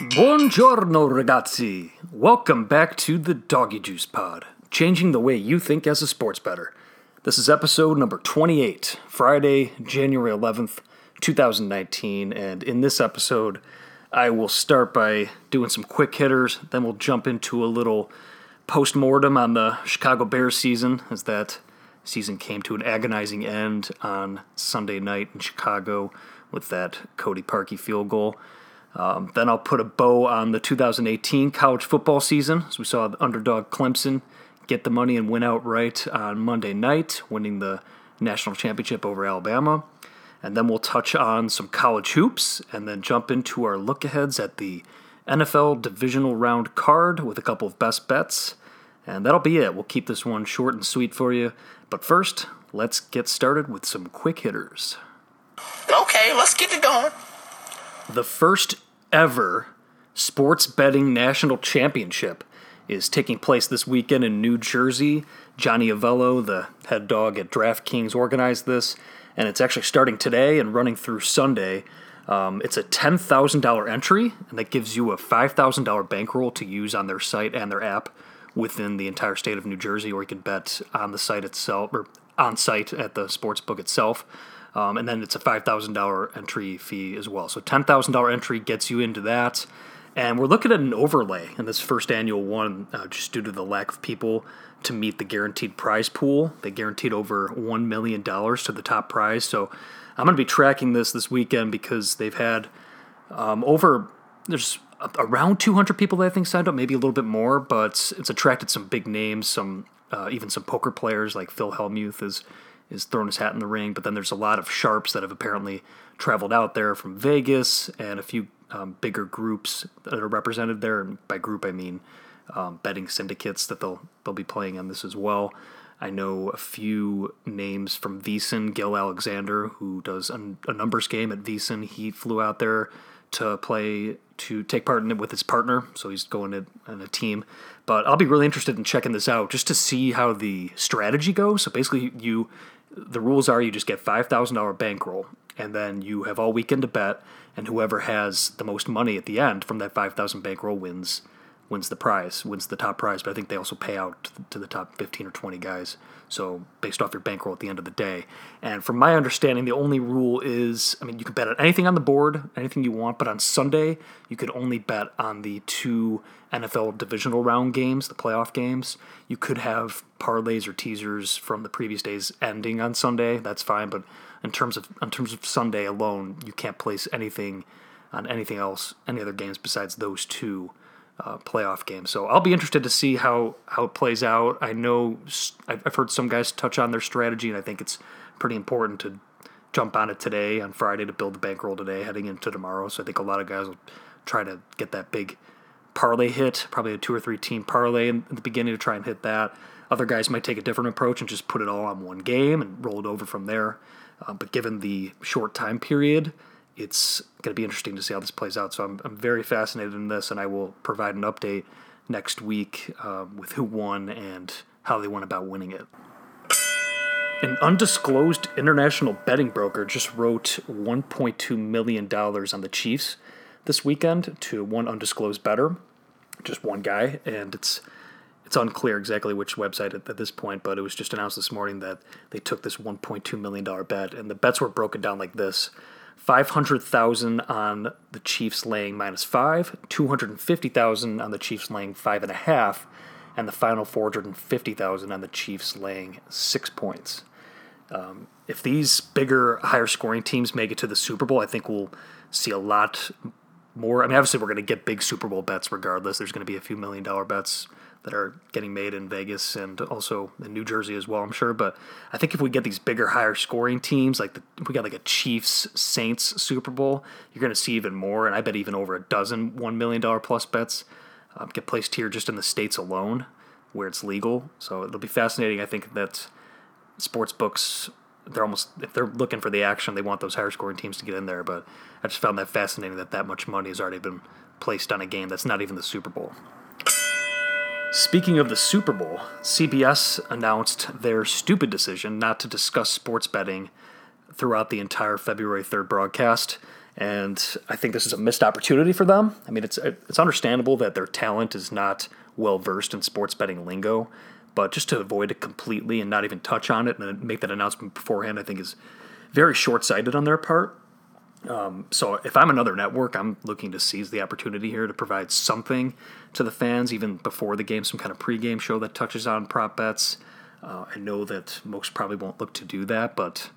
Buongiorno, ragazzi. Welcome back to the Doggy Juice Pod, changing the way you think as a sports bettor. This is episode number 28, Friday, January 11th, 2019. And in this episode, I will start by doing some quick hitters, then we'll jump into a little post mortem on the Chicago Bears season, as that season came to an agonizing end on Sunday night in Chicago with that Cody Parkey field goal. Um, then I'll put a bow on the 2018 college football season, as we saw the underdog Clemson get the money and win outright on Monday night, winning the national championship over Alabama. And then we'll touch on some college hoops and then jump into our look aheads at the NFL divisional round card with a couple of best bets. And that'll be it. We'll keep this one short and sweet for you. But first, let's get started with some quick hitters. Okay, let's get it going. The first ever sports betting national championship is taking place this weekend in New Jersey. Johnny Avello, the head dog at DraftKings, organized this, and it's actually starting today and running through Sunday. Um, it's a $10,000 entry, and that gives you a $5,000 bankroll to use on their site and their app within the entire state of New Jersey, or you can bet on the site itself or on site at the sports book itself. Um, and then it's a $5,000 entry fee as well. So $10,000 entry gets you into that. And we're looking at an overlay in this first annual one, uh, just due to the lack of people to meet the guaranteed prize pool. They guaranteed over $1 million to the top prize. So I'm going to be tracking this this weekend because they've had um, over, there's around 200 people that I think signed up, maybe a little bit more, but it's attracted some big names, some uh, even some poker players like Phil Hellmuth is is throwing his hat in the ring. But then there's a lot of sharps that have apparently traveled out there from Vegas and a few um, bigger groups that are represented there. And by group, I mean um, betting syndicates that they'll they'll be playing on this as well. I know a few names from VSiN, Gill Alexander, who does a, a numbers game at VSiN. He flew out there to play to take part in it with his partner, so he's going in, in a team. But I'll be really interested in checking this out just to see how the strategy goes. So basically, you the rules are you just get five thousand dollar bankroll, and then you have all weekend to bet, and whoever has the most money at the end from that five thousand bankroll wins wins the prize, wins the top prize. But I think they also pay out to the top fifteen or twenty guys. So based off your bankroll at the end of the day. And from my understanding, the only rule is, I mean, you can bet on anything on the board, anything you want, but on Sunday you could only bet on the two NFL divisional round games, the playoff games. You could have parlays or teasers from the previous days ending on Sunday. That's fine, but in terms of in terms of Sunday alone, you can't place anything on anything else, any other games besides those two uh, playoff game. So I'll be interested to see how how it plays out. I know I've heard some guys touch on their strategy, and I think it's pretty important to jump on it today on Friday to build the bankroll today, heading into tomorrow. So I think a lot of guys will try to get that big parlay hit, probably a two or three team parlay in the beginning to try and hit that. Other guys might take a different approach and just put it all on one game and roll it over from there. Uh, but given the short time period, it's going to be interesting to see how this plays out. So I'm, I'm very fascinated in this, and I will provide an update next week uh, with who won and how they went about winning it. An undisclosed international betting broker just wrote $1.2 million on the Chiefs this weekend to one undisclosed bettor, just one guy, and it's it's unclear exactly which website at, at, this point, but it was just announced this morning that they took this 1.2 million dollar bet, and the bets were broken down like this: 500,000 on the Chiefs laying minus five, 250,000 on the Chiefs laying five and a half, and the final 450,000 on the Chiefs laying six points. Um, if these bigger, higher scoring teams make it to the Super Bowl, I think we'll see a lot more. I mean, obviously, we're going to get big Super Bowl bets regardless. There's going to be a few million dollar bets that are getting made in Vegas and also in New Jersey as well, I'm sure. But I think if we get these bigger, higher scoring teams, like the, if we got like a Chiefs Saints Super Bowl, you're going to see even more. And I bet even over a dozen $1 million plus bets uh, get placed here just in the States alone where it's legal. So it'll be fascinating. I think that sports books. They're almost if they're looking for the action, they want those higher scoring teams to get in there. But I just found that fascinating that that much money has already been placed on a game that's not even the Super Bowl. Speaking of the Super Bowl, CBS announced their stupid decision not to discuss sports betting throughout the entire February 3rd broadcast. And I think this is a missed opportunity for them. I mean, it's it's understandable that their talent is not well versed in sports betting lingo, but just to avoid it completely and not even touch on it and make that announcement beforehand, I think is very short sighted on their part. Um, so if I'm another network, I'm looking to seize the opportunity here to provide something to the fans, even before the game, some kind of pregame show that touches on prop bets. Uh, I know that most probably won't look to do that, but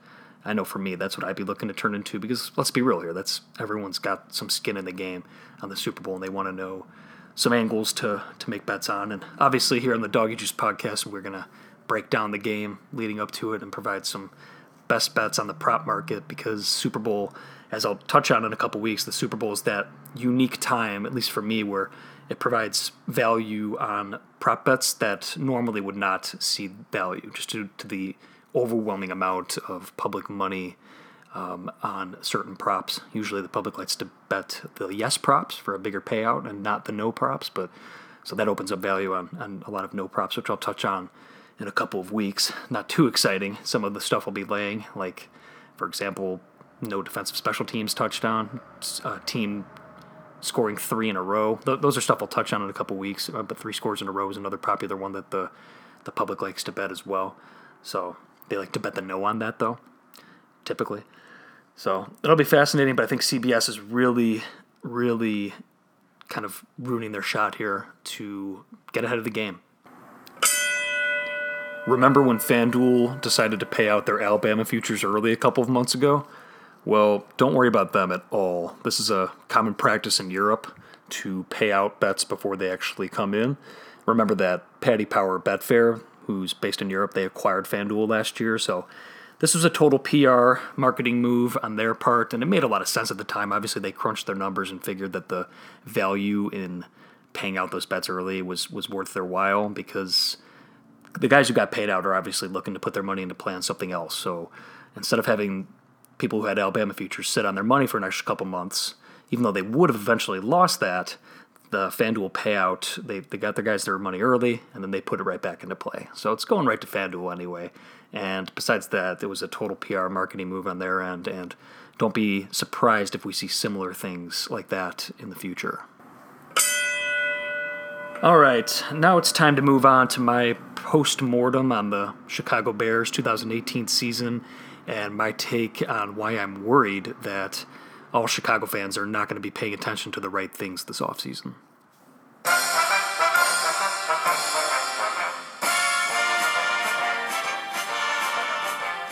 I know for me that's what I'd be looking to turn into because let's be real here, that's everyone's got some skin in the game on the Super Bowl and they want to know some angles to to make bets on. And obviously here on the Doggy Juice podcast, we're gonna break down the game leading up to it and provide some best bets on the prop market because Super Bowl as I'll touch on in a couple weeks, the Super Bowl is that unique time, at least for me, where it provides value on prop bets that normally would not see value, just due to the overwhelming amount of public money um, on certain props. Usually, the public likes to bet the yes props for a bigger payout and not the no props, but so that opens up value on, on a lot of no props, which I'll touch on in a couple of weeks. Not too exciting. Some of the stuff I'll be laying, like for example, no defensive special teams touchdown, uh, team scoring three in a row. Th- those are stuff I'll touch on in a couple weeks. Uh, but three scores in a row is another popular one that the the public likes to bet as well. So they like to bet the no on that though, typically. So it'll be fascinating. But I think CBS is really, really kind of ruining their shot here to get ahead of the game. Remember when FanDuel decided to pay out their Alabama futures early a couple of months ago? Well, don't worry about them at all. This is a common practice in Europe to pay out bets before they actually come in. Remember that Paddy Power Betfair, who's based in Europe, they acquired FanDuel last year, so this was a total PR marketing move on their part, and it made a lot of sense at the time. Obviously, they crunched their numbers and figured that the value in paying out those bets early was was worth their while because the guys who got paid out are obviously looking to put their money into plan something else. So instead of having people who had Alabama futures sit on their money for an extra couple months, even though they would have eventually lost that. The FanDuel payout, they, they got their guys their money early and then they put it right back into play. So it's going right to FanDuel anyway. And besides that, it was a total PR marketing move on their end. And don't be surprised if we see similar things like that in the future. All right, now it's time to move on to my post mortem on the Chicago Bears 2018 season and my take on why I'm worried that all Chicago fans are not going to be paying attention to the right things this offseason.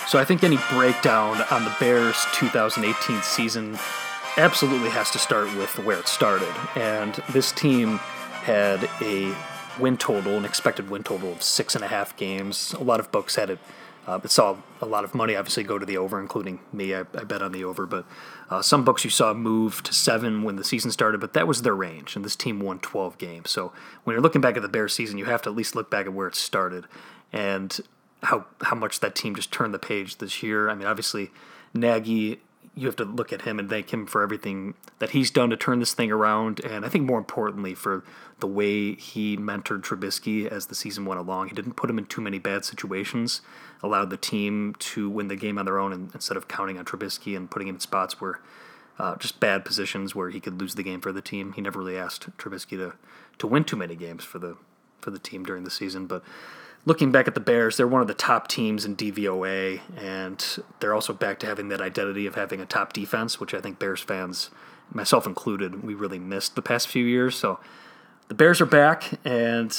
So I think any breakdown on the Bears 2018 season absolutely has to start with where it started. And this team had a win total, an expected win total of six and a half games. A lot of books had it uh, it saw a lot of money obviously go to the over, including me. I, I bet on the over, but uh, some books you saw move to seven when the season started, but that was their range, and this team won 12 games. So when you're looking back at the Bears season, you have to at least look back at where it started and how how much that team just turned the page this year. I mean, obviously Nagy you have to look at him and thank him for everything that he's done to turn this thing around. And I think more importantly, for the way he mentored Trubisky as the season went along. He didn't put him in too many bad situations, allowed the team to win the game on their own instead of counting on Trubisky and putting him in spots where uh, just bad positions where he could lose the game for the team. He never really asked Trubisky to, to win too many games for the for the team during the season, but looking back at the Bears, they're one of the top teams in DVOA, and they're also back to having that identity of having a top defense, which I think Bears fans, myself included, we really missed the past few years. So the Bears are back, and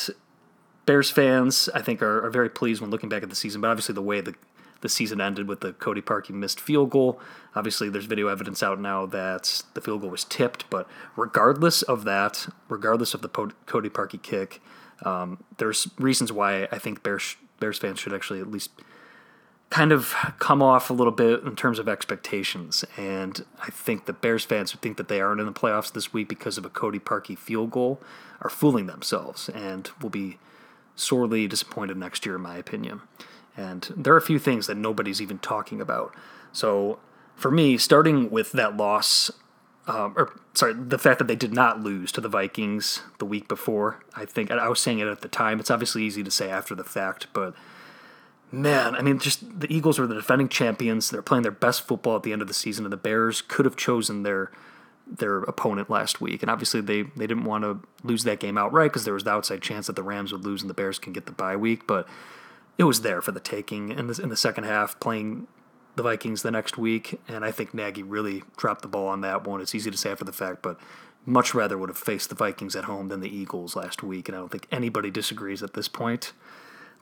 Bears fans, I think, are, are very pleased when looking back at the season. But obviously, the way the the season ended with the Cody Parkey missed field goal. Obviously, there's video evidence out now that the field goal was tipped. But regardless of that, regardless of the Cody Parkey kick, um, there's reasons why I think Bears Bears fans should actually at least kind of come off a little bit in terms of expectations. And I think the Bears fans who think that they aren't in the playoffs this week because of a Cody Parkey field goal are fooling themselves and will be sorely disappointed next year, in my opinion. And there are a few things that nobody's even talking about. So for me, starting with that loss um, or sorry, the fact that they did not lose to the Vikings the week before. I think I was saying it at the time. It's obviously easy to say after the fact, but Man, I mean, just the Eagles were the defending champions. They're playing their best football at the end of the season, and the Bears could have chosen their their opponent last week. And obviously, they, they didn't want to lose that game outright because there was the outside chance that the Rams would lose and the Bears can get the bye week. But it was there for the taking in in the second half, playing the Vikings the next week. And I think Nagy really dropped the ball on that one. It's easy to say after the fact, but much rather would have faced the Vikings at home than the Eagles last week. And I don't think anybody disagrees at this point.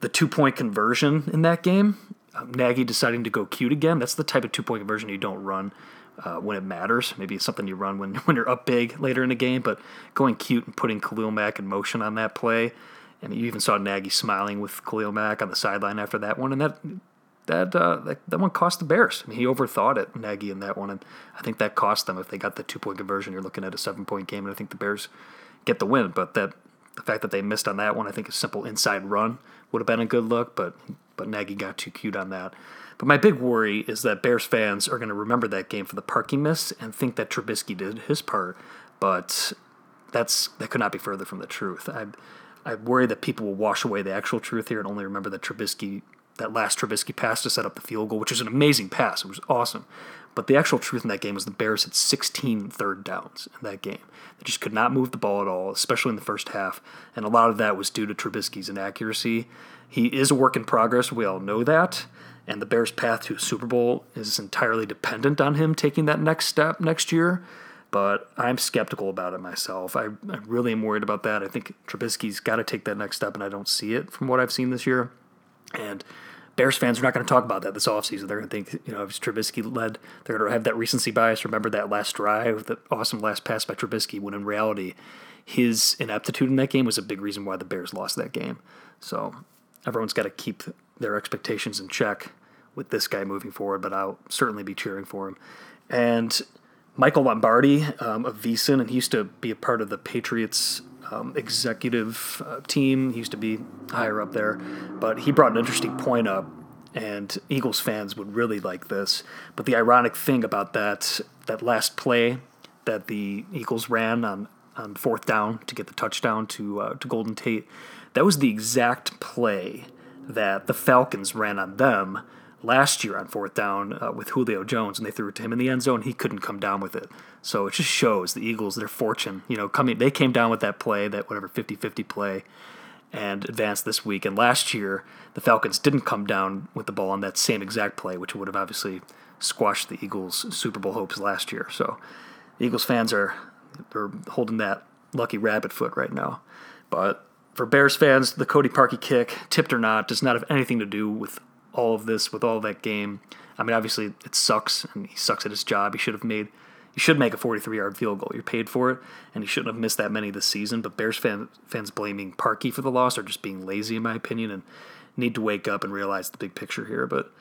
The two point conversion in that game, um, Nagy deciding to go cute again, that's the type of two point conversion you don't run uh, when it matters. Maybe it's something you run when, when you're up big later in the game, but going cute and putting Khalil Mack in motion on that play. And you even saw Nagy smiling with Khalil Mack on the sideline after that one. And that that, uh, that that one cost the Bears. I mean, he overthought it, Nagy, in that one, and I think that cost them. If they got the two point conversion, you're looking at a seven point game, and I think the Bears get the win. But that the fact that they missed on that one, I think a simple inside run would have been a good look. But but Nagy got too cute on that. But my big worry is that Bears fans are going to remember that game for the Parkey miss and think that Trubisky did his part. But that's that could not be further from the truth. I I worry that people will wash away the actual truth here and only remember that Trubisky that last Trubisky pass to set up the field goal, which was an amazing pass. It was awesome. But the actual truth in that game was the Bears had 16 third downs in that game. They just could not move the ball at all, especially in the first half. And a lot of that was due to Trubisky's inaccuracy. He is a work in progress. We all know that. And the Bears' path to a Super Bowl is entirely dependent on him taking that next step next year. But I'm skeptical about it myself. I, I really am worried about that. I think Trubisky's got to take that next step, and I don't see it from what I've seen this year. And Bears fans are not going to talk about that this offseason. They're going to think, you know, if Trubisky led, they're going to have that recency bias. Remember that last drive, the awesome last pass by Trubisky, when in reality, his ineptitude in that game was a big reason why the Bears lost that game. So everyone's got to keep their expectations in check with this guy moving forward, but I'll certainly be cheering for him. And Michael Lombardi um, of VSiN, and he used to be a part of the Patriots um, executive uh, team. He used to be higher up there, but he brought an interesting point up, and Eagles fans would really like this. But the ironic thing about that that last play that the Eagles ran on on fourth down to get the touchdown to uh, to Golden Tate, that was the exact play that the Falcons ran on them last year on fourth down uh, with Julio Jones, and they threw it to him in the end zone. He couldn't come down with it. So it just shows the Eagles their fortune. You know, coming they came down with that play, that whatever 50-50 play, and advanced this week. And last year, the Falcons didn't come down with the ball on that same exact play, which would have obviously squashed the Eagles' Super Bowl hopes last year. So Eagles fans are they're holding that lucky rabbit foot right now. But for Bears fans, the Cody Parkey kick, tipped or not, does not have anything to do with all of this, with all that game. I mean, obviously it sucks, and he sucks at his job. He should have made, he should make a 43-yard field goal. You're paid for it, and he shouldn't have missed that many this season. But Bears fan, fans blaming Parkey for the loss are just being lazy, in my opinion, and need to wake up and realize the big picture here. But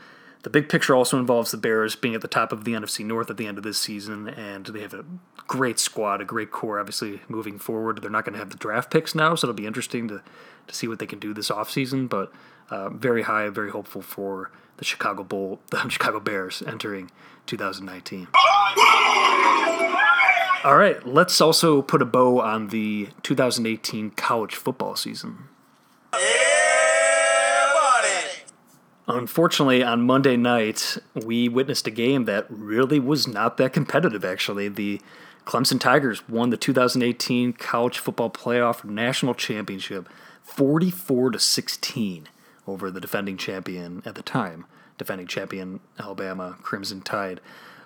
the big picture also involves the Bears being at the top of the NFC North at the end of this season, and they have a great squad, a great core, obviously, moving forward. They're not going to have the draft picks now, so it'll be interesting to, to see what they can do this offseason. But uh, very high, very hopeful for the Chicago Bull, the Chicago Bears entering 2019. All right, let's also put a bow on the 2018 college football season. Unfortunately, on Monday night, we witnessed a game that really was not that competitive, actually. The Clemson Tigers won the 2018 College Football Playoff National Championship 44 to 16 over the defending champion at the time, defending champion Alabama Crimson Tide.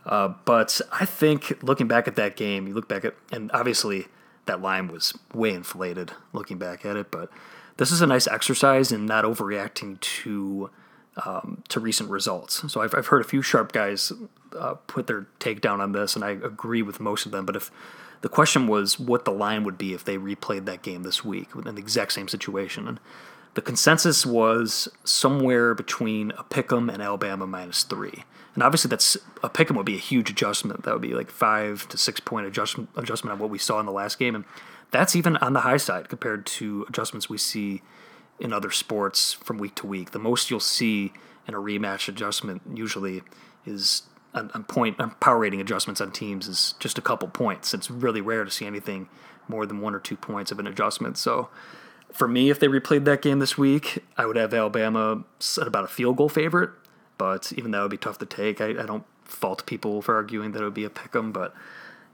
Uh, but I think looking back at that game, you look back at, and obviously that line was way inflated looking back at it, but this is a nice exercise in not overreacting to um, to recent results. So I've, I've heard a few sharp guys uh, put their take down on this, and I agree with most of them. But if the question was what the line would be if they replayed that game this week in the exact same situation, and the consensus was somewhere between a pick'em and Alabama minus three. And obviously, that's a pick'em would be a huge adjustment. That would be like five to six point adjustment adjustment on what we saw in the last game, and that's even on the high side compared to adjustments we see in other sports from week to week. The most you'll see in a rematch adjustment usually is on point power rating adjustments on teams is just a couple points. It's really rare to see anything more than one or two points of an adjustment. So for me, if they replayed that game this week, I would have Alabama at about a field goal favorite. But even that would be tough to take. I, I don't fault people for arguing that it would be a pick 'em, but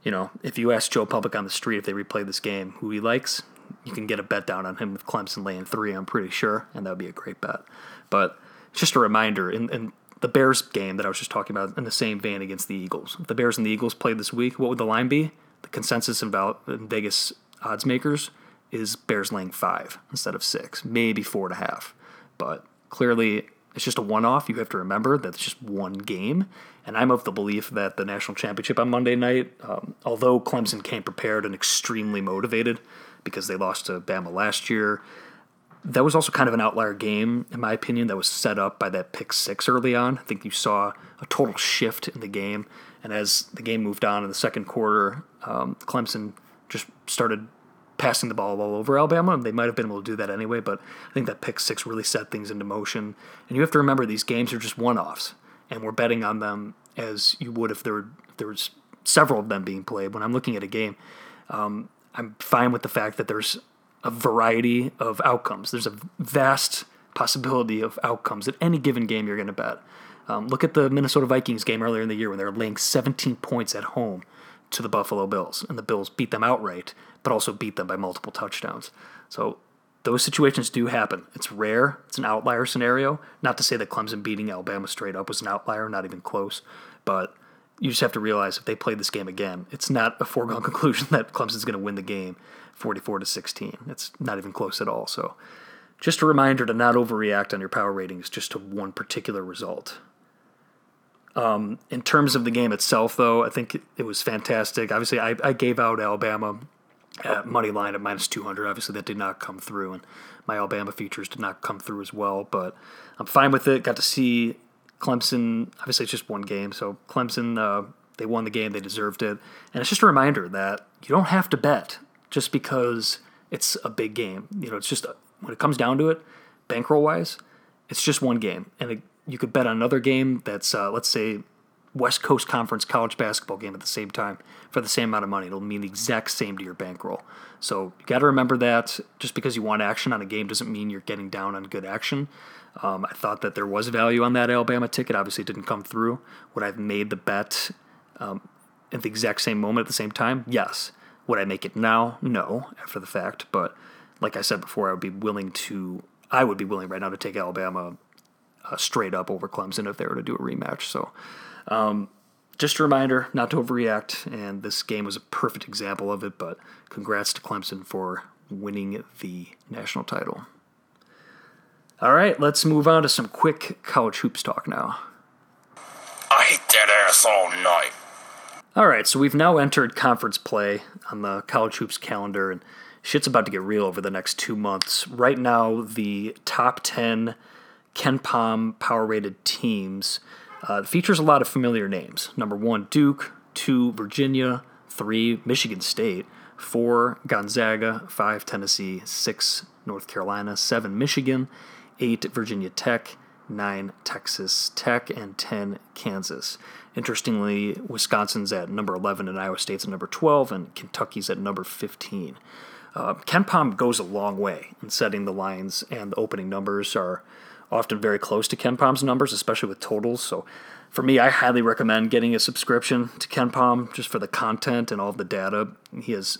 you know, if you ask Joe Public on the street if they replay this game, who he likes, you can get a bet down on him with Clemson laying three. I'm pretty sure, and that would be a great bet. But just a reminder, in, in the Bears game that I was just talking about, in the same vein against the Eagles, if the Bears and the Eagles played this week, what would the line be? The consensus about Vegas odds makers is Bears laying five instead of six, maybe four and a half. But clearly, it's just a one off. You have to remember that it's just one game. And I'm of the belief that the national championship on Monday night, um, although Clemson came prepared and extremely motivated because they lost to Bama last year, that was also kind of an outlier game, in my opinion, that was set up by that pick six early on. I think you saw a total shift in the game. And as the game moved on in the second quarter, um, Clemson just started passing the ball all over Alabama. They might have been able to do that anyway, but I think that pick six really set things into motion. And you have to remember these games are just one offs, and we're betting on them as you would if there were if there was several of them being played. When I'm looking at a game, um, I'm fine with the fact that there's a variety of outcomes. There's a vast possibility of outcomes at any given game you're going to bet. Um, look at the Minnesota Vikings game earlier in the year when they were laying 17 points at home to the Buffalo Bills, and the Bills beat them outright, but also beat them by multiple touchdowns. So those situations do happen. It's rare. It's an outlier scenario. Not to say that Clemson beating Alabama straight up was an outlier, not even close, but you just have to realize if they play this game again, it's not a foregone conclusion that Clemson's going to win the game 44 to 16. It's not even close at all. So just a reminder to not overreact on your power ratings just to one particular result. Um, in terms of the game itself, though, I think it was fantastic. Obviously, I, I gave out Alabama at money line at minus 200. Obviously, that did not come through, and my Alabama futures did not come through as well. But I'm fine with it. Got to see Clemson. Obviously, it's just one game, so Clemson uh, they won the game. They deserved it, and it's just a reminder that you don't have to bet just because it's a big game. You know, it's just when it comes down to it, bankroll wise, it's just one game, and it, you could bet on another game that's uh, let's say West Coast Conference college basketball game at the same time for the same amount of money. It'll mean the exact same to your bankroll. So you got to remember that just because you want action on a game doesn't mean you're getting down on good action. Um, I thought that there was value on that Alabama ticket. Obviously, it didn't come through. Would I have made the bet um, at the exact same moment at the same time? Yes. Would I make it now? No, after the fact. But like I said before, I would be willing to. I would be willing right now to take Alabama straight up over Clemson if they were to do a rematch. So, um, just a reminder not to overreact. And this game was a perfect example of it. But congrats to Clemson for winning the national title. All right, let's move on to some quick college hoops talk now. I hate that ass all night. All right, so we've now entered conference play on the college hoops calendar, and shit's about to get real over the next two months. Right now, the top 10 KenPom power rated teams uh, features a lot of familiar names. Number one, Duke. Two, Virginia. Three, Michigan State. Four, Gonzaga. Five, Tennessee. Six, North Carolina. Seven, Michigan. Eight, Virginia Tech. Nine, Texas Tech. And 10, Kansas. Interestingly, Wisconsin's at number 11 and Iowa State's at number 12, and Kentucky's at number 15. Uh, KenPom goes a long way in setting the lines, and the opening numbers are often very close to Ken KenPom's numbers, especially with totals. So, for me, I highly recommend getting a subscription to Ken KenPom just for the content and all the data. He has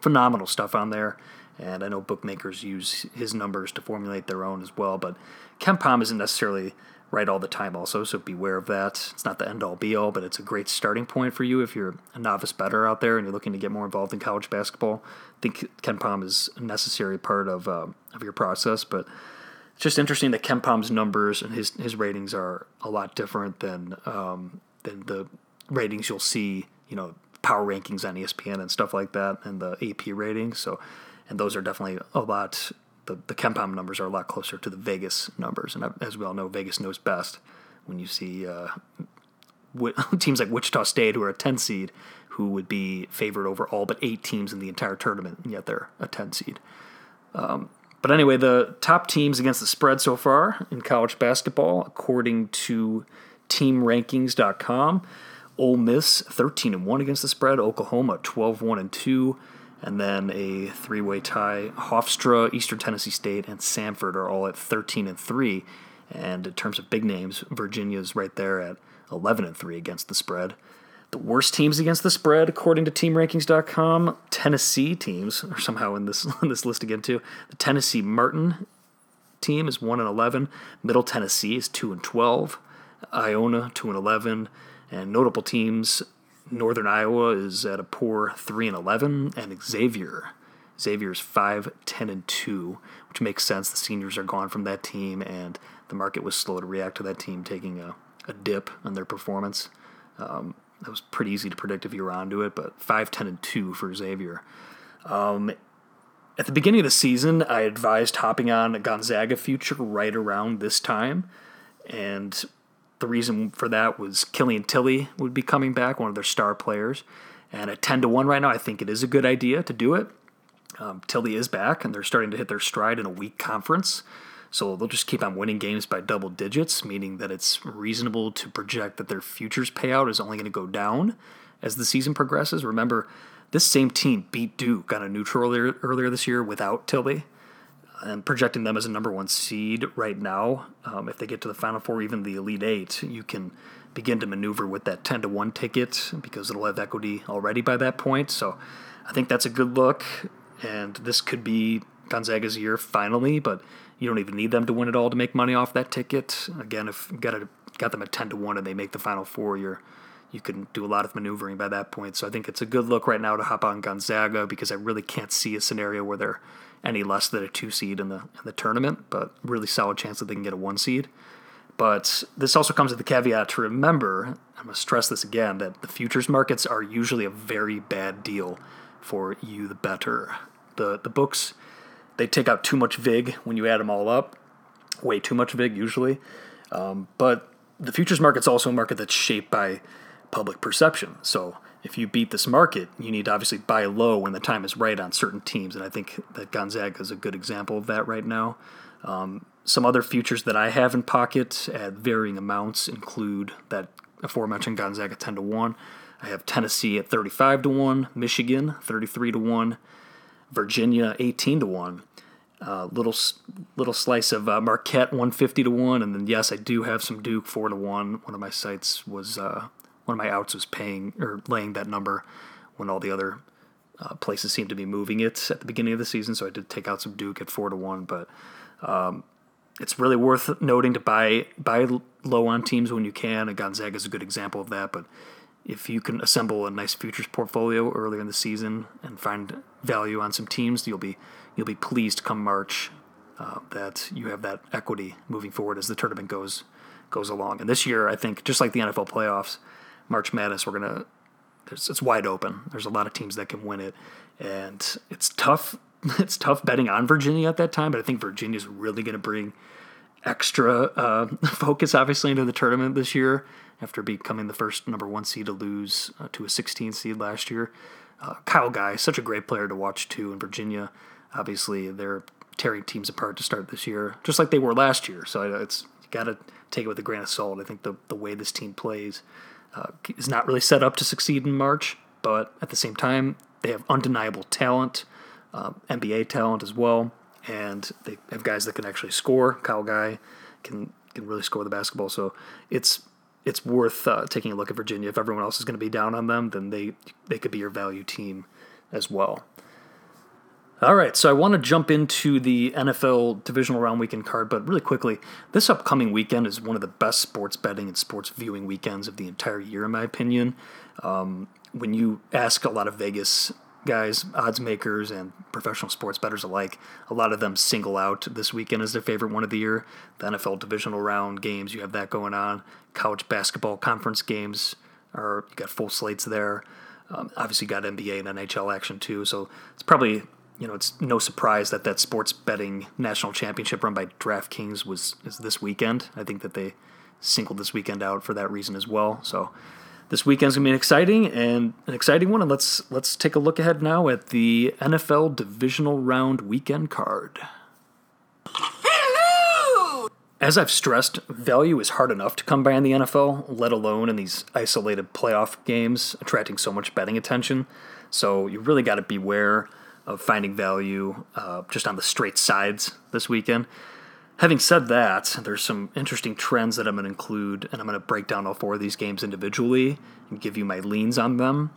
phenomenal stuff on there, and I know bookmakers use his numbers to formulate their own as well. But Ken KenPom isn't necessarily right all the time also so beware of that it's not the end all be all but it's a great starting point for you if you're a novice bettor out there and you're looking to get more involved in college basketball i think KenPom is a necessary part of, uh, of your process but it's just interesting that KenPom's numbers and his, his ratings are a lot different than um, than the ratings you'll see you know power rankings on espn and stuff like that and the ap ratings so and those are definitely a lot the, the KenPom numbers are a lot closer to the Vegas numbers. And as we all know, Vegas knows best when you see uh, teams like Wichita State, who are a 10 seed, who would be favored over all but eight teams in the entire tournament, and yet they're a 10 seed. Um, but anyway, the top teams against the spread so far in college basketball, according to TeamRankings.com, Ole Miss 13 and 1 against the spread, Oklahoma 12 1 and 2, And then a three-way tie: Hofstra, Eastern Tennessee State, and Samford are all at 13 and three. And in terms of big names, Virginia's right there at 11 and three against the spread. The worst teams against the spread, according to TeamRankings.com, Tennessee teams are somehow in this this list again too. The Tennessee Martin team is one and 11. Middle Tennessee is two and 12. Iona two and 11, and notable teams. Northern Iowa is at a poor three and 11, and Xavier. Xavier's 5, 10, and 2, which makes sense. The seniors are gone from that team, and the market was slow to react to that team taking a, a dip in their performance. Um, that was pretty easy to predict if you were onto it, but 5, 10, and 2 for Xavier. Um, at the beginning of the season, I advised hopping on a Gonzaga future right around this time, and the reason for that was Killian Tillie would be coming back, one of their star players. And at 10 to 1 right now, I think it is a good idea to do it. Um, Tillie is back, and they're starting to hit their stride in a weak conference. So they'll just keep on winning games by double digits, meaning that it's reasonable to project that their futures payout is only going to go down as the season progresses. Remember, this same team beat Duke on a neutral earlier, earlier this year without Tillie and projecting them as a number one seed right now. Um, if they get to the Final Four, even the Elite Eight, you can begin to maneuver with that 10 to 1 ticket because it'll have equity already by that point. So I think that's a good look. And this could be Gonzaga's year finally, but you don't even need them to win it all to make money off that ticket. Again, if you got, a, got them at 10 to 1 and they make the Final Four, you're you can do a lot of maneuvering by that point. So I think it's a good look right now to hop on Gonzaga because I really can't see a scenario where they're any less than a two seed in the in the tournament, but really solid chance that they can get a one seed. But this also comes with the caveat to remember, I'm to stress this again, that the futures markets are usually a very bad deal for you, the bettor. The, the books, they take out too much VIG when you add them all up, way too much VIG usually. Um, but the futures market's also a market that's shaped by public perception. So if you beat this market, you need to obviously buy low when the time is right on certain teams, and I think that Gonzaga is a good example of that right now. Um, some other futures that I have in pocket at varying amounts include that aforementioned Gonzaga 10 to 1. I have Tennessee at 35 to 1, Michigan 33 to 1, Virginia 18 to 1. Uh, little little slice of uh, Marquette 150 to 1 and then yes I do have some Duke 4 to 1 one of my sites was uh, one of my outs was paying or laying that number when all the other uh, places seemed to be moving it at the beginning of the season. So I did take out some Duke at four to one, but um, it's really worth noting to buy buy low on teams when you can. And Gonzaga is a good example of that. But if you can assemble a nice futures portfolio earlier in the season and find value on some teams, you'll be you'll be pleased come March uh, that you have that equity moving forward as the tournament goes goes along. And this year, I think just like the NFL playoffs, March Madness, we're gonna it's wide open. There's a lot of teams that can win it, and it's tough. It's tough betting on Virginia at that time, but I think Virginia's really going to bring extra uh, focus, obviously, into the tournament this year after becoming the first number one seed to lose uh, to a 16 seed last year. Uh, Kyle Guy, such a great player to watch too in Virginia. Obviously, they're tearing teams apart to start this year, just like they were last year. So it's got to take it with a grain of salt. I think the the way this team plays uh, is not really set up to succeed in March, but at the same time, they have undeniable talent, uh, NBA talent as well, and they have guys that can actually score. Kyle Guy can can really score the basketball, so it's it's worth uh, taking a look at Virginia. If everyone else is going to be down on them, then they they could be your value team as well. All right, so I want to jump into the NFL divisional round weekend card, but really quickly, this upcoming weekend is one of the best sports betting and sports viewing weekends of the entire year, in my opinion. Um, when you ask a lot of Vegas guys, odds makers, and professional sports bettors alike, a lot of them single out this weekend as their favorite one of the year. The NFL divisional round games, you have that going on. College basketball conference games are you got full slates there. Um, obviously, got NBA and NHL action too, so it's probably you know, it's no surprise that that sports betting national championship run by DraftKings was is this weekend. I think that they singled this weekend out for that reason as well. So this weekend's gonna be an exciting and an exciting one. And let's let's take a look ahead now at the NFL divisional round weekend card. As I've stressed, value is hard enough to come by in the NFL, let alone in these isolated playoff games, attracting so much betting attention. So you really got to beware of finding value uh, just on the straight sides this weekend. Having said that, there's some interesting trends that I'm going to include, and I'm going to break down all four of these games individually and give you my leans on them.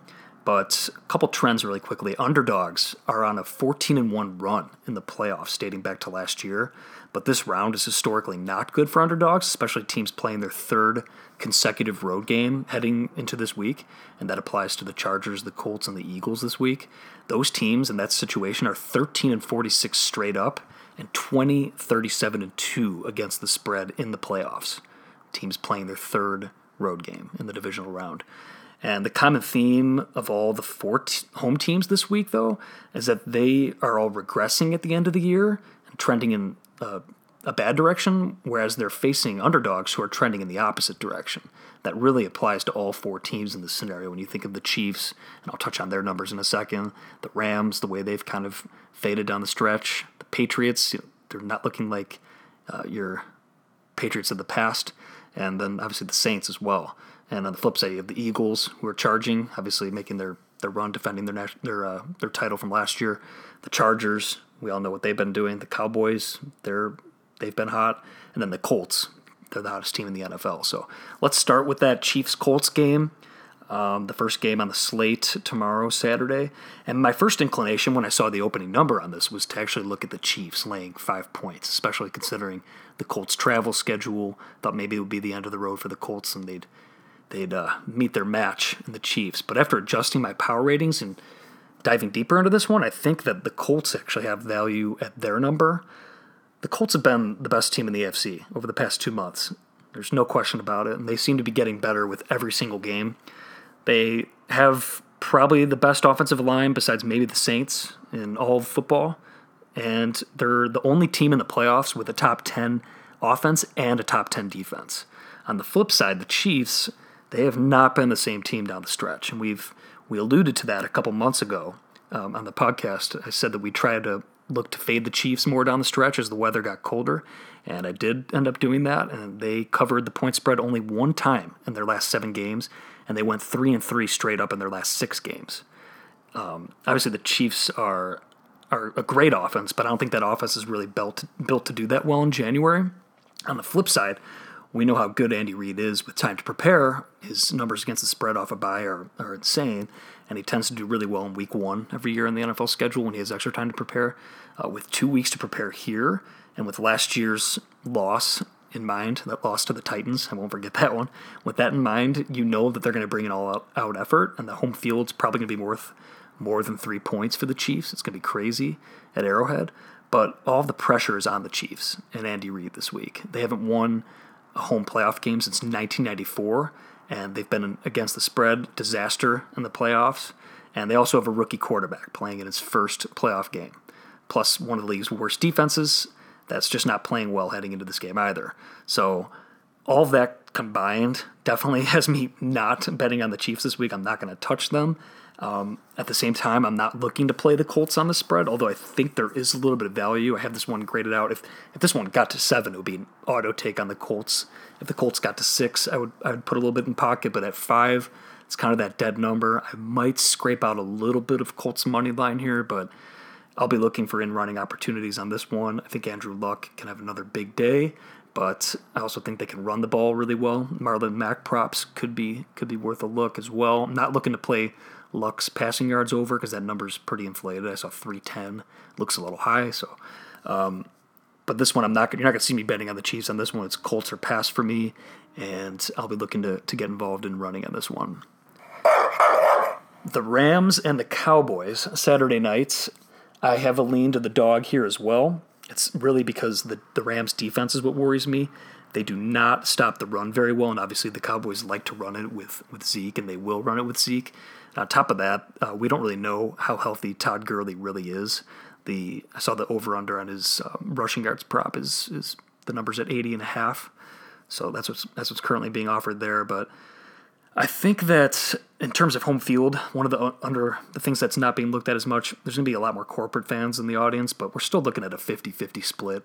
But a couple trends really quickly. Underdogs are on a 14 and 1 run in the playoffs dating back to last year, but this round is historically not good for underdogs, especially teams playing their third consecutive road game heading into this week, and that applies to the Chargers, the Colts, and the Eagles this week. Those teams in that situation are 13 and 46 straight up and 20 37 and 2 against the spread in the playoffs. Teams playing their third road game in the divisional round. And the common theme of all the four t- home teams this week, though, is that they are all regressing at the end of the year and trending in uh, a bad direction, whereas they're facing underdogs who are trending in the opposite direction. That really applies to all four teams in this scenario. When you think of the Chiefs, and I'll touch on their numbers in a second, the Rams, the way they've kind of faded down the stretch, the Patriots, you know, they're not looking like uh, your Patriots of the past, and then obviously the Saints as well. And on the flip side, you have the Eagles, who are charging, obviously making their, their run, defending their their uh, their title from last year. The Chargers, we all know what they've been doing. The Cowboys, they're they've been hot, and then the Colts, they're the hottest team in the NFL. So let's start with that Chiefs Colts game. Um, the first game on the slate tomorrow, Saturday. And my first inclination when I saw the opening number on this was to actually look at the Chiefs laying five points, especially considering the Colts' travel schedule. Thought maybe it would be the end of the road for the Colts and they'd they'd uh, meet their match in the Chiefs. But after adjusting my power ratings and diving deeper into this one, I think that the Colts actually have value at their number. The Colts have been the best team in the AFC over the past two months. There's no question about it, and they seem to be getting better with every single game. They have probably the best offensive line besides maybe the Saints in all of football, and they're the only team in the playoffs with a top 10 offense and a top 10 defense. On the flip side, the Chiefs they have not been the same team down the stretch, and we've we alluded to that a couple months ago um, on the podcast. I said that we tried to look to fade the Chiefs more down the stretch as the weather got colder, and I did end up doing that. And they covered the point spread only one time in their last seven games, and they went three and three straight up in their last six games. Um, obviously, the Chiefs are are a great offense, but I don't think that offense is really built built to do that well in January. On the flip side, we know how good Andy Reid is with time to prepare. His numbers against the spread off a bye are, are insane, and he tends to do really well in week one every year in the NFL schedule when he has extra time to prepare. Uh, with two weeks to prepare here, and with last year's loss in mind, that loss to the Titans, I won't forget that one. With that in mind, you know that they're going to bring an all out, effort, and the home field's probably going to be worth more than three points for the Chiefs. It's going to be crazy at Arrowhead. But all the pressure is on the Chiefs and Andy Reid this week. They haven't won a home playoff game since 1994, and they've been against the spread disaster in the playoffs. And they also have a rookie quarterback playing in his first playoff game, plus one of the league's worst defenses. That's just not playing well heading into this game either. So, all of that combined definitely has me not betting on the Chiefs this week. I'm not going to touch them. Um, at the same time, I'm not looking to play the Colts on the spread, although I think there is a little bit of value. I have this one graded out. If if this one got to seven, it would be an auto take on the Colts. If the Colts got to six, I would I would put a little bit in pocket, but at five, it's kind of that dead number. I might scrape out a little bit of Colts money line here, but I'll be looking for in running opportunities on this one. I think Andrew Luck can have another big day, but I also think they can run the ball really well. Marlon Mack props could be could be worth a look as well. I'm not looking to play Luck's passing yards over because that number's pretty inflated. I saw 310. Looks a little high. So, um, but this one I'm not. You're not gonna see me betting on the Chiefs on this one. It's Colts or pass for me, and I'll be looking to to get involved in running on this one. The Rams and the Cowboys Saturday nights. I have a lean to the dog here as well. It's really because the the Rams defense is what worries me. They do not stop the run very well, and obviously the Cowboys like to run it with, with Zeke, and they will run it with Zeke. On top of that, uh, we don't really know how healthy Todd Gurley really is. The I saw the over under on his um, rushing yards prop is is the numbers at 80 and a half. So that's what's that's what's currently being offered there, but I think that in terms of home field, one of the uh, under the things that's not being looked at as much, there's going to be a lot more corporate fans in the audience, but we're still looking at a 50-50 split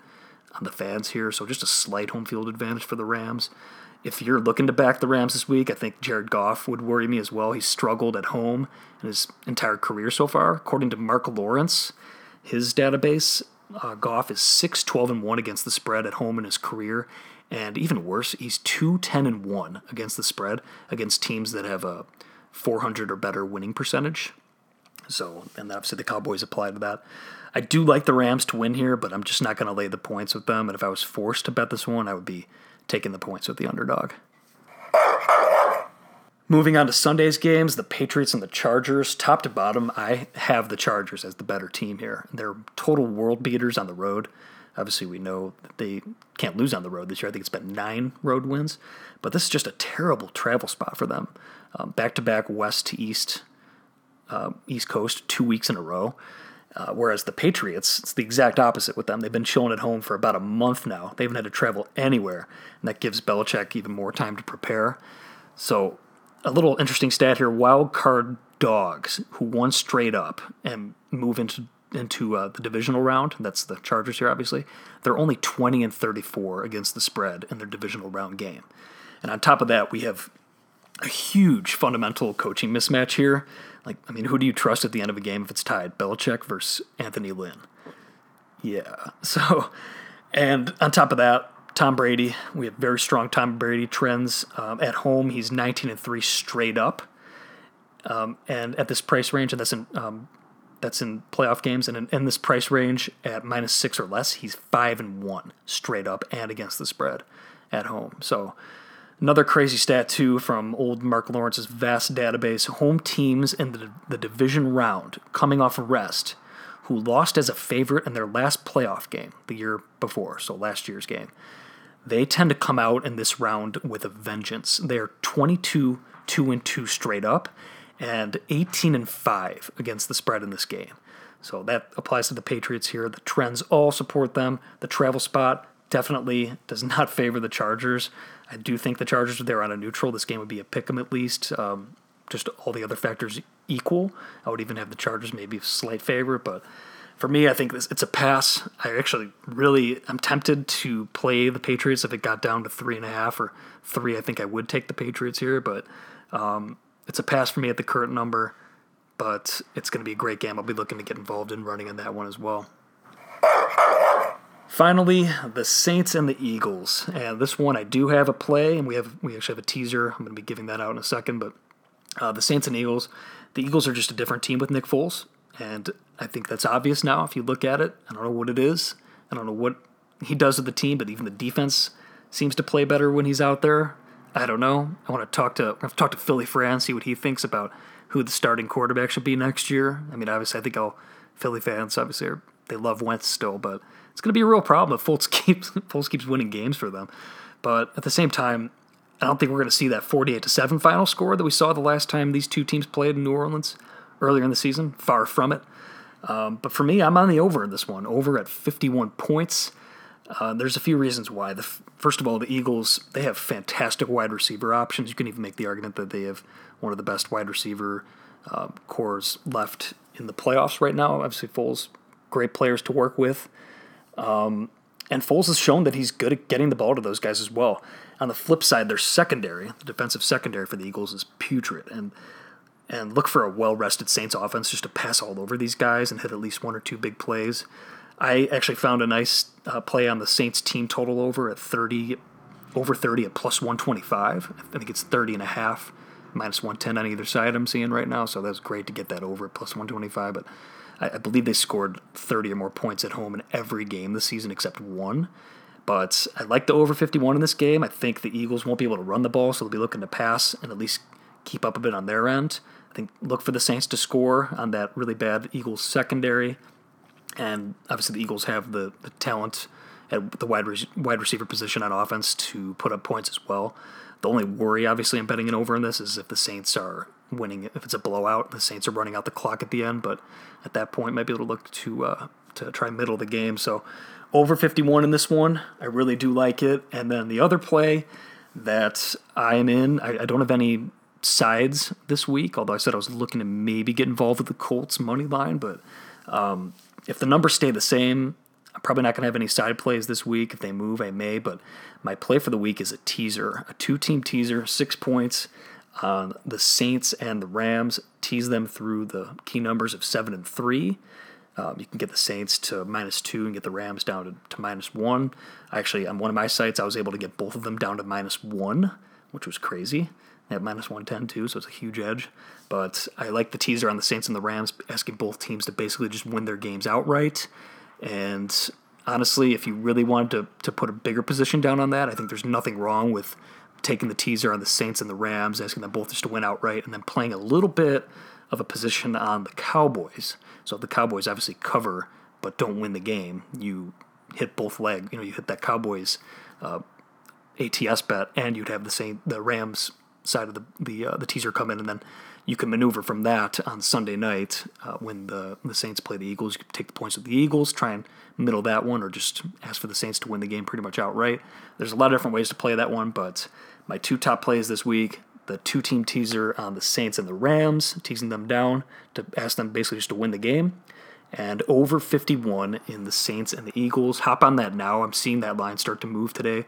on the fans here, so just a slight home field advantage for the Rams. If you're looking to back the Rams this week, I think Jared Goff would worry me as well. He's struggled at home in his entire career so far. According to Marc Lawrence, his database, uh, Goff is 6 12 and 1 against the spread at home in his career. And even worse, he's 2 10 and 1 against the spread against teams that have a 400 or better winning percentage. So, and obviously the Cowboys apply to that. I do like the Rams to win here, but I'm just not going to lay the points with them. And if I was forced to bet this one, I would be taking the points with the underdog. Moving on to Sunday's games, the Patriots and the Chargers. Top to bottom, I have the Chargers as the better team here. They're total world beaters on the road. Obviously, we know that they can't lose on the road this year. I think it's been nine road wins, but this is just a terrible travel spot for them. Back to back west to east, uh, East Coast, two weeks in a row. Uh, whereas the Patriots, it's the exact opposite with them. They've been chilling at home for about a month now. They haven't had to travel anywhere, and that gives Belichick even more time to prepare. So a little interesting stat here: wild card dogs who won straight up and move into into uh, the divisional round. That's the Chargers here, obviously. They're only 20 and 34 against the spread in their divisional round game. And on top of that, we have a huge fundamental coaching mismatch here. Like, I mean, who do you trust at the end of a game if it's tied? Belichick versus Anthony Lynn. Yeah. So, and on top of that, Tom Brady. We have very strong Tom Brady trends um, at home. He's 19 and three straight up, um, and at this price range, and that's in um, that's in playoff games, and in, in, this price range at minus six or less, he's five and one straight up and against the spread at home. So. Another crazy stat, too, from old Marc Lawrence's vast database home teams in the, the division round coming off a rest who lost as a favorite in their last playoff game the year before, so last year's game they tend to come out in this round with a vengeance. They're 22 2 and 2 straight up and 18 and 5 against the spread in this game. So that applies to the Patriots here. The trends all support them. The travel spot definitely does not favor the Chargers. I do think the Chargers are there on a neutral. This game would be a pick 'em at least. Um, just all the other factors equal. I would even have the Chargers maybe a slight favorite, but for me, I think this, it's a pass. I actually really I'm tempted to play the Patriots if it got down to three and a half or three. I think I would take the Patriots here, but um, it's a pass for me at the current number. But it's going to be a great game. I'll be looking to get involved in running in that one as well. Finally, the Saints and the Eagles, and this one I do have a play, and we have we actually have a teaser. I'm going to be giving that out in a second, but uh, the Saints and Eagles. The Eagles are just a different team with Nick Foles. And I think that's obvious now if you look at it. I don't know what it is. I don't know what he does with the team, but even the defense seems to play better when he's out there. I don't know. I want to talk to I've talked to Philly Fran, see what he thinks about who the starting quarterback should be next year. I mean, obviously, I think all Philly fans obviously are, they love Wentz still, but it's going to be a real problem if Foles keeps Foles keeps winning games for them. But at the same time, I don't think we're going to see that 48 to 7 final score that we saw the last time these two teams played in New Orleans earlier in the season. Far from it. Um, but for me, I'm on the over in this one. Over at 51 points. Uh, there's a few reasons why. The first of all, the Eagles they have fantastic wide receiver options. You can even make the argument that they have one of the best wide receiver uh, cores left in the playoffs right now. Obviously, Foles, great players to work with. Um, and Foles has shown that he's good at getting the ball to those guys as well. On the flip side, their secondary, the defensive secondary for the Eagles, is putrid. And and look for a well rested Saints offense just to pass all over these guys and hit at least one or two big plays. I actually found a nice uh, play on the Saints team total over at 30, over 30 at plus 125. I think it's 30 and a half, minus 110 on either side I'm seeing right now. So that's great to get that over at plus 125. But I, I believe they scored 30 or more points at home in every game this season except one. But I like the over 51 in this game. I think the Eagles won't be able to run the ball, so they'll be looking to pass and at least keep up a bit on their end I think look for the Saints to score on that really bad Eagles secondary, and obviously the Eagles have the, the talent at the wide re- wide receiver position on offense to put up points as well. The only worry, obviously, I'm betting it over in this is if the Saints are winning. If it's a blowout, the Saints are running out the clock at the end. But at that point, might be able to look to uh, to try middle of the game. So over 51 in this one, I really do like it. And then the other play that I am in, I, I don't have any sides this week, although I said I was looking to maybe get involved with the Colts money line. But um, if the numbers stay the same, probably not going to have any side plays this week. If they move, I may, but my play for the week is a teaser, a two team teaser, six points on the Saints and the Rams. Tease them through the key numbers of seven and three. Um, you can get the Saints to minus two and get the Rams down to, to minus one. Actually, on one of my sites, I was able to get both of them down to minus one, which was crazy. At minus 110 too, so it's a huge edge. But I like the teaser on the Saints and the Rams, asking both teams to basically just win their games outright. And honestly, if you really wanted to, to put a bigger position down on that, I think there's nothing wrong with taking the teaser on the Saints and the Rams, asking them both just to win outright, and then playing a little bit of a position on the Cowboys. So the Cowboys obviously cover but don't win the game, you hit both leg. You know, you hit that Cowboys uh, ATS bet, and you'd have the same the Rams side of the the uh, the teaser come in, and then you can maneuver from that on Sunday night uh, when the the Saints play the Eagles. You can take the points of the Eagles, try and middle that one, or just ask for the Saints to win the game pretty much outright. There's a lot of different ways to play that one, but my two top plays this week. The two team teaser on the Saints and the Rams, teasing them down to ask them basically just to win the game and over 51 in the Saints and the Eagles. Hop on that now. I'm seeing that line start to move today.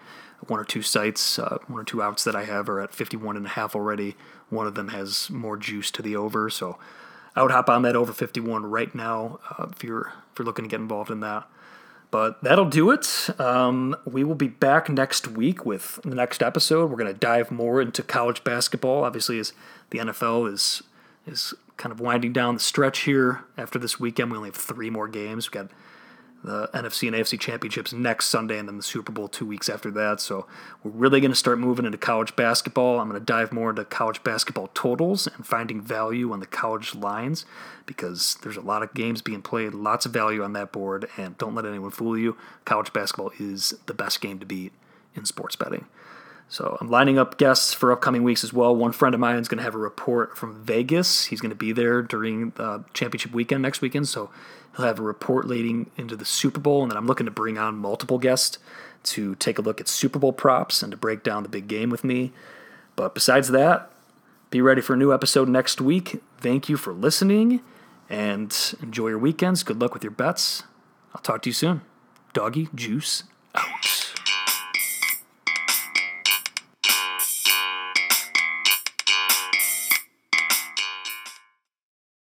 One or two sites, uh, one or two outs that I have are at 51 and a half already. One of them has more juice to the over, so I would hop on that over 51 right now uh, if you're if you're looking to get involved in that. But that'll do it. Um, we will be back next week with the next episode. We're going to dive more into college basketball. Obviously, as the NFL is is kind of winding down the stretch here after this weekend. We only have three more games. We've got the NFC and AFC championships next Sunday, and then the Super Bowl two weeks after that. So we're really going to start moving into college basketball. I'm going to dive more into college basketball totals and finding value on the college lines because there's a lot of games being played, lots of value on that board, and don't let anyone fool you. College basketball is the best game to beat in sports betting. So I'm lining up guests for upcoming weeks as well. One friend of mine is going to have a report from Vegas. He's going to be there during the championship weekend next weekend, so he'll have a report leading into the Super Bowl. And then I'm looking to bring on multiple guests to take a look at Super Bowl props and to break down the big game with me. But besides that, be ready for a new episode next week. Thank you for listening and enjoy your weekends. Good luck with your bets. I'll talk to you soon. Doggy, juice,